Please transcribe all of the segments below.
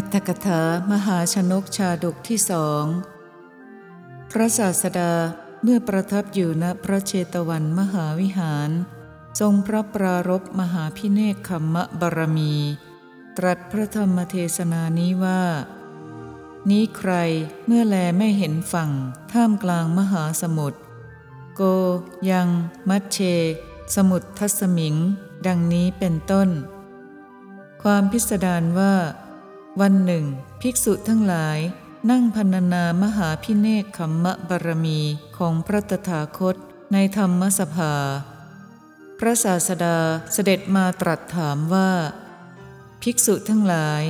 อัตถกถามหาชนกชาดกที่สองพระศาสดาเมื่อประทับอยู่ณพระเชตวันมหาวิหาร ทรงพระปรารบมหาพิเนกขมมะบารมี ตรัสพระธรรมเทศนานี้ว่า นี้ใครเมื่อแลไม่เห็นฝั่ง ท่ามกลางมหาสมุทรโก ยัง มัชเช สมุทรทัสมิง ดังนี้เป็นต้น ความพิสดารว่า วันหนึ่ง ภิกษุทั้งหลาย นั่งพรรณนามหาพิเนกขมมะบารมีของพระตถาคตในธรรมสภา พระศาสดาเสด็จมาตรัสถามว่า ภิกษุทั้งหลาย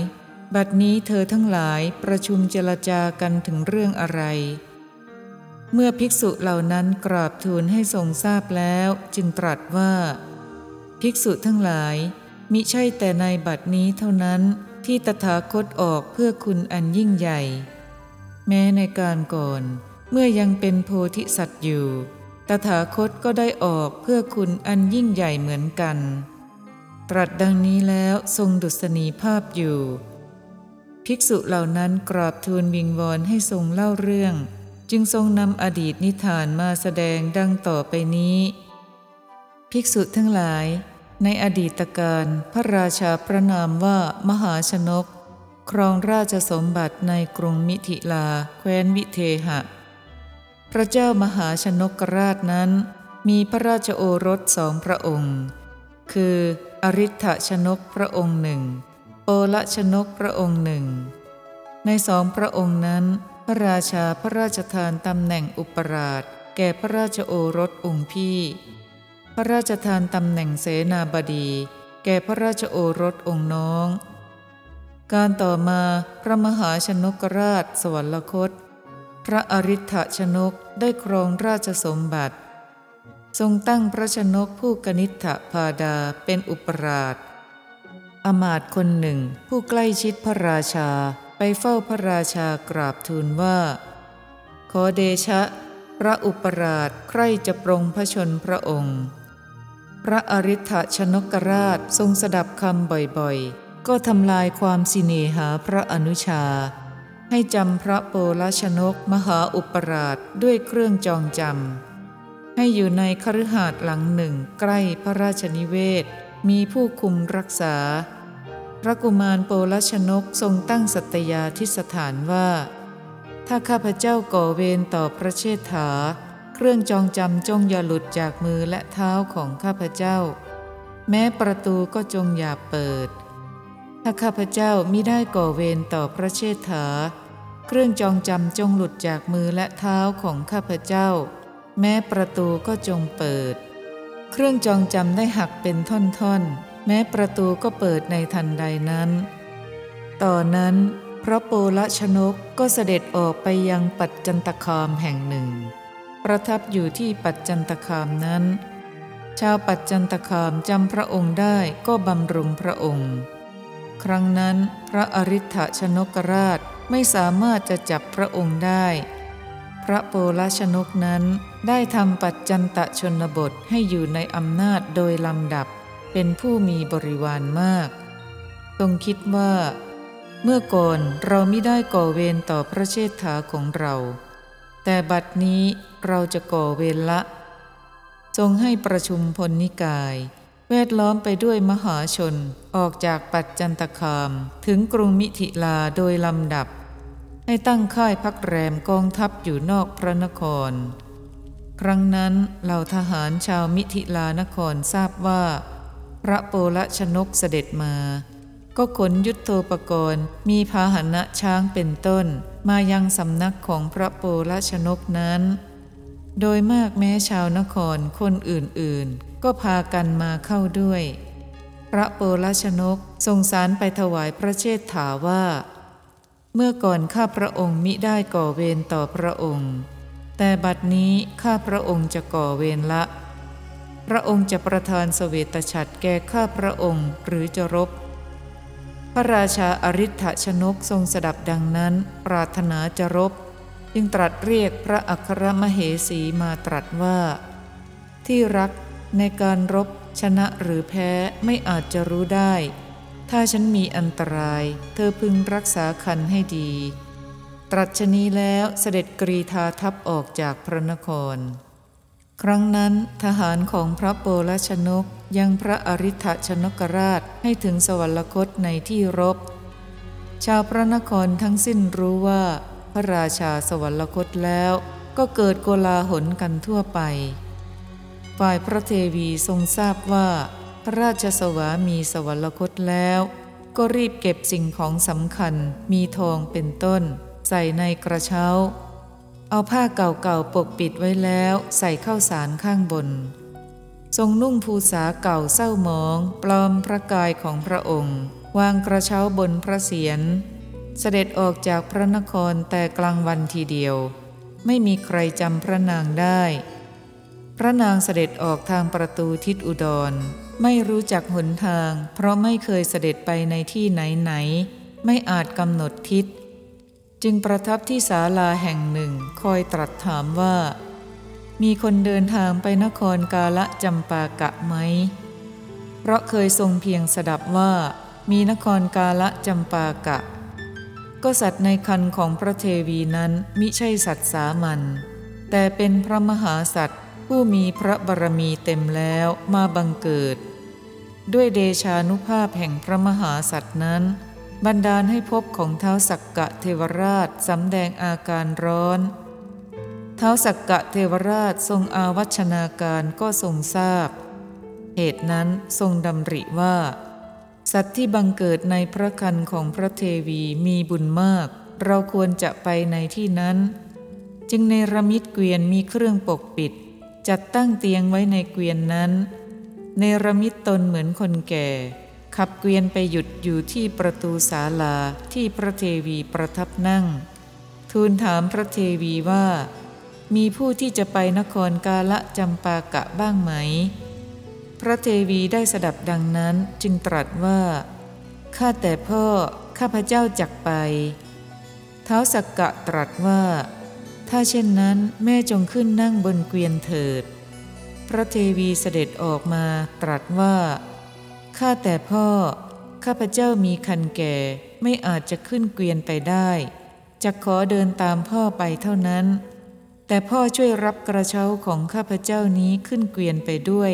บัดนี้เธอทั้งหลายประชุมเจรจากันถึงเรื่องอะไร เมื่อภิกษุเหล่านั้นกราบทูลให้ทรงทราบแล้วจึงตรัสว่า ภิกษุทั้งหลายมิใช่แต่ในบัดนี้เท่านั้น ที่ตถาคตออกเพื่อคุณอันยิ่งใหญ่ แม้ในการก่อน เมื่อยังเป็นโพธิสัตว์อยู่ ตถาคตก็ได้ออกเพื่อคุณอันยิ่งใหญ่เหมือนกัน ตรัสดังนี้แล้วทรงดุษณีภาพอยู่ ภิกษุเหล่านั้นกราบทูลวิงวอนให้ทรงเล่าเรื่อง จึงทรงนำอดีตนิทานมาแสดงดังต่อไปนี้ ภิกษุทั้งหลาย ในอดีตการพระราชาพระนามว่ามหาชนก ครองราชสมบัติในกรุงมิถิลา แคว้นวิเทหะ พระเจ้ามหาชนกราชนั้น มีพระราชโอรสสองพระองค์ คืออริ t ชนกพระองค์หนึ่งโอละชนกพระองค์หนึ่ง ในสองพระองค์นั้น พระราชาพระราชทานตำแหน่งอุปราช แก่พระราชโอรสองค์พี่ ระราชทานตำแหน่งเสนาบดี แก่พระราชโอรสองค์น้อง การต่อมาพระมหาชนกราชสวรรคต พระอริ t ชนกได้ครองราชสมบัติ ทรงตั้งพระชนกผู้กนิษฐพาดาเป็นอุปราชอมาตย์คนหนึ่งผู้ใกล้ชิดพระราชาไปเฝ้าพระราชากราบทูลว่า ขอเดชะ พระอุปราชใครจะปรงพระชนพระองค์ พระอริ t ชนกราชทรงสดับคำบ่อยๆ ก็ทำลายความสิเนหาพระอนุชา ให้จำพระโปลชนกมหาอุปราชด้วยเครื่องจองจำให้อยู่ในคฤหาสน์หลังหนึ่งใกล้พระราชนิเวศ มีผู้คุมรักษา พระกุมารโปลชนกทรงตั้งสัตยาทิสถานว่า ถ้าข้าพเจ้าก่อเวรต่อพระเชษฐา เครื่องจองจำจงอย่าหลุดจากมือและเท้าของข้าพเจ้า แม้ประตูก็จงอย่าเปิด ถ้าข้าพเจ้ามิได้ก่อเวรต่อพระเชษฐา เครื่องจองจำจงหลุดจากมือและเท้าของข้าพเจ้า แม้ประตูก็จงเปิด เครื่องจองจำได้หักเป็นท่อนๆ แม้ประตูก็เปิดในทันใดนั้น ต่อนนั้นพระโปลชนกก็เสด็จออกไปยังปัจจันตคามแห่งหนึ่ง ประทับอยู่ที่ปัจจันตคามนั้น ชาวปัจจันตคามจำพระองค์ได้ก็บำรุงพระองค์ ครั้งนั้นพระอริ t ชนกราชไม่สามารถจะจับพระองค์ได้ พระโปลชนกนั้นได้ทำปัจจันตชนบทให้อยู่ในอำนาจโดยลำดับเป็นผู้มีบริวารมากทรงคิดว่า เมื่อก่อนเราไม่ได้ก่อเวรต่อพระเชษฐาของเรา แต่บัดนี้เราจะก่อเวรละ ทรงให้ประชุมพลนิกาย แวดล้อมไปด้วยมหาชนออกจากปัจจันตคาม ถึงกรุงมิถิลาโดยลำดับ ให้ตั้งค่ายพักแรมกองทัพอยู่นอกพระนคร ครั้งนั้นเหล่าทหารชาวมิถิลานครทราบว่า พระโปลชนกเสด็จมา ก็ขนยุทโธปกรณ์ มีพาหนะช้างเป็นต้น มายังสำนักของพระโปลชนกนั้น โดยมากแม้ชาวนครคนอื่นๆ ก็พากันมาเข้าด้วย พระโปลชนกทรงสารไปถวายพระเชษฐาว่า เมื่อก่อนข้าพระองค์มิได้ก่อเวรต่อพระองค์ แต่บัดนี้ข้าพระองค์จะก่อเวรละพระองค์จะประทานเสวตฉัตรแก่ข้าพระองค์หรือจะรบ พระราชาอริ t ชนกทรงสดับดังนั้น ปรารถนาจะรบ จึงตรัสเรียกพระอัครมเหสีมาตรัสว่า ที่รักในการรบชนะหรือแพ้ไม่อาจจะรู้ได้ ถ้าฉันมีอันตราย เธอพึงรักษาคันให้ดี ตรัชนีแล้วเสด็จกรีธาทัพออกจากพระนคร ครั้งนั้นทหารของพระโปลชนกยังพระอริ t ชนกราชให้ถึงสวรรคตในที่รบ ชาวพระนครทั้งสิ้นรู้ว่า พระราชาสวรรคตแล้วก็เกิดโกลาหลกันทั่วไป ฝ่ายพระเทวีทรงทราบว่า พระราชสวามีสวรรคตแล้ว ก็รีบเก็บสิ่งของสำคัญมีทองเป็นต้น ใส่ในกระเช้า เอาผ้าเก่าๆปกปิดไว้แล้วใส่เข้าสารข้างบน ทรงนุ่งภูษาเก่าเศร้าหมอง ปลอมพระกายของพระองค์ วางกระเช้าบนพระเศียรเสด็จออกจากพระนครแต่กลางวันทีเดียว ไม่มีใครจำพระนางได้ พระนางเสด็จออกทางประตูทิศอุดร ไม่รู้จักหนทาง เพราะไม่เคยเสด็จไปในที่ไหนไหน ไม่อาจกำหนดทิศ จึงประทับที่ศาลาแห่งหนึ่งคอยตรัสถามว่า มีคนเดินทางไปนครกาละจำปากะไหม เพราะเคยทรงเพียงสดับว่ามีนครกาละจำปากะ ก็สัตว์ในคันของพระเทวีนั้นมิใช่สัตว์สามัญแต่เป็นพระมหาสัตว์ผู้มีพระบารมีเต็มแล้วมาบังเกิด ด้วยเดชานุภาพแห่งพระมหาสัตว์นั้น บันดาลให้พบของเท้าสักกะเทวราชสำแดงอาการร้อนเท้าสักกะเทวราชทรงอาวัชนาการก็ทรงทราบ เหตุนั้นทรงดำริว่า สัตว์ที่บังเกิดในพระคันของพระเทวีมีบุญมาก เราควรจะไปในที่นั้น จึงในระมิดเกวียนมีเครื่องปกปิด จัดตั้งเตียงไว้ในเกวียนนั้น ในระมิดตนเหมือนคนแก่ ขับเกวียนไปหยุดอยู่ที่ประตูศาลาที่พระเทวีประทับนั่ง ทูลถามพระเทวีว่า มีผู้ที่จะไปนครกาละจำปากะบ้างไหม พระเทวีได้สดับดังนั้นจึงตรัสว่า ข้าแต่พ่อ ข้าพเจ้าจักไปเท้าสักกะตรัสว่า ถ้าเช่นนั้นแม่จงขึ้นนั่งบนเกวียนเถิด พระเทวีเสด็จออกมาตรัสว่า ข้าแต่พ่อ ข้าพเจ้ามีคันแก่ไม่อาจจะขึ้นเกวียนไปได้จะขอเดินตามพ่อไปเท่านั้น แต่พ่อช่วยรับกระเช้าของข้าพเจ้านี้ขึ้นเกวียนไปด้วย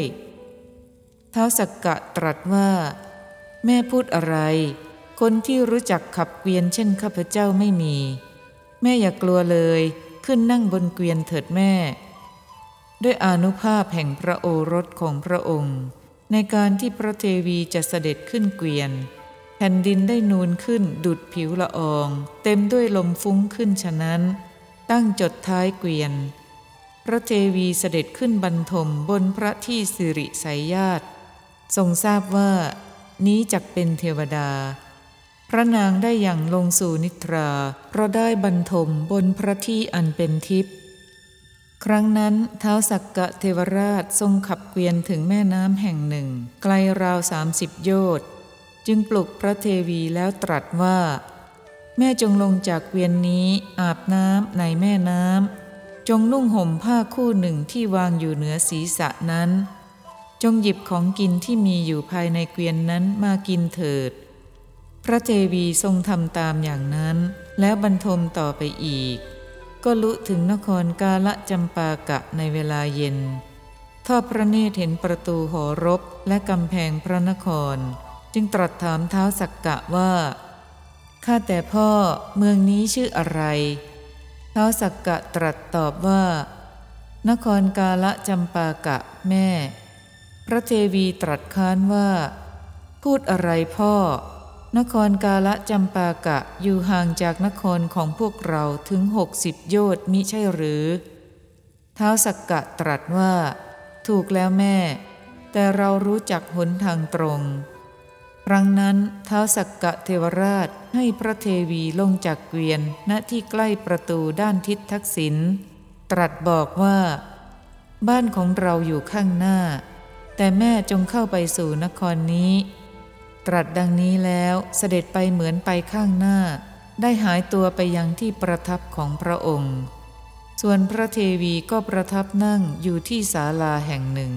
เท้าสักกะตรัสว่า แม่พูดอะไร คนที่รู้จักขับเกวียนเช่นข้าพเจ้าไม่มี แม่อย่ากลัวเลยขึ้นนั่งบนเกวียนเถิดแม่ ด้วยอนุภาพแห่งพระโอรสของพระองค์ ในการที่พระเทวีจะเสด็จขึ้นเกวียน แผ่นดินได้นูนขึ้นดุดผิวละออง เต็มด้วยลมฟุ้งขึ้นฉะนั้น ตั้งจดท้ายเกวียน พระเทวีเสด็จขึ้นบรรทมบนพระที่สิริสายญาติทรงทราบว่า นี้จักเป็นเทวดา พระนางได้อย่างลงสู่นิทราเพราะได้บรรทมบนพระที่อันเป็นทิพย์ ครั้งนั้นเท้าสักกะเทวราชทรงขับเกวียนถึงแม่น้ำแห่งหนึ่ง ไกลราวสามสิบโยชน์จึงปลุกพระเทวีแล้วตรัสว่า แม่จงลงจากเกวียนนี้อาบน้ำในแม่น้ำจงนุ่งห่มผ้าคู่หนึ่งที่วางอยู่เหนือศีรษะนั้น จงหยิบของกินที่มีอยู่ภายในเกวียนนั้นมากินเถิด พระเทวีทรงทำตามอย่างนั้น แล้วบรรทมต่อไปอีก ก็ลุถึงนครกาละจำปากะในเวลาเย็น ทอดพระเนตรเห็นประตูหอรบและกำแพงพระนคร จึงตรัสถามเท้าสักกะว่า ข้าแต่พ่อเมืองนี้ชื่ออะไร เท้าสักกะตรัสตอบว่า นครกาละจำปากะแม่ พระเทวีตรัสค้านว่า พูดอะไรพ่อ นครกาละจำปากะอยู่ห่างจากนครของพวกเราถึงหกสิบโยชน์มิใช่หรือเท้าสักกะตรัสว่า ถูกแล้วแม่ แต่เรารู้จักหนทางตรง ครั้งนั้นเท้าสักกะเทวราชให้พระเทวีลงจากเกวียนณที่ใกล้ประตูด้านทิศทักษิณตรัสบอกว่า บ้านของเราอยู่ข้างหน้า แต่แม่จงเข้าไปสู่นครนี้ ตรัสดังนี้แล้วเสด็จไปเหมือนไปข้างหน้า ได้หายตัวไปยังที่ประทับของพระองค์ ส่วนพระเทวีก็ประทับนั่งอยู่ที่ศาลาแห่งหนึ่ง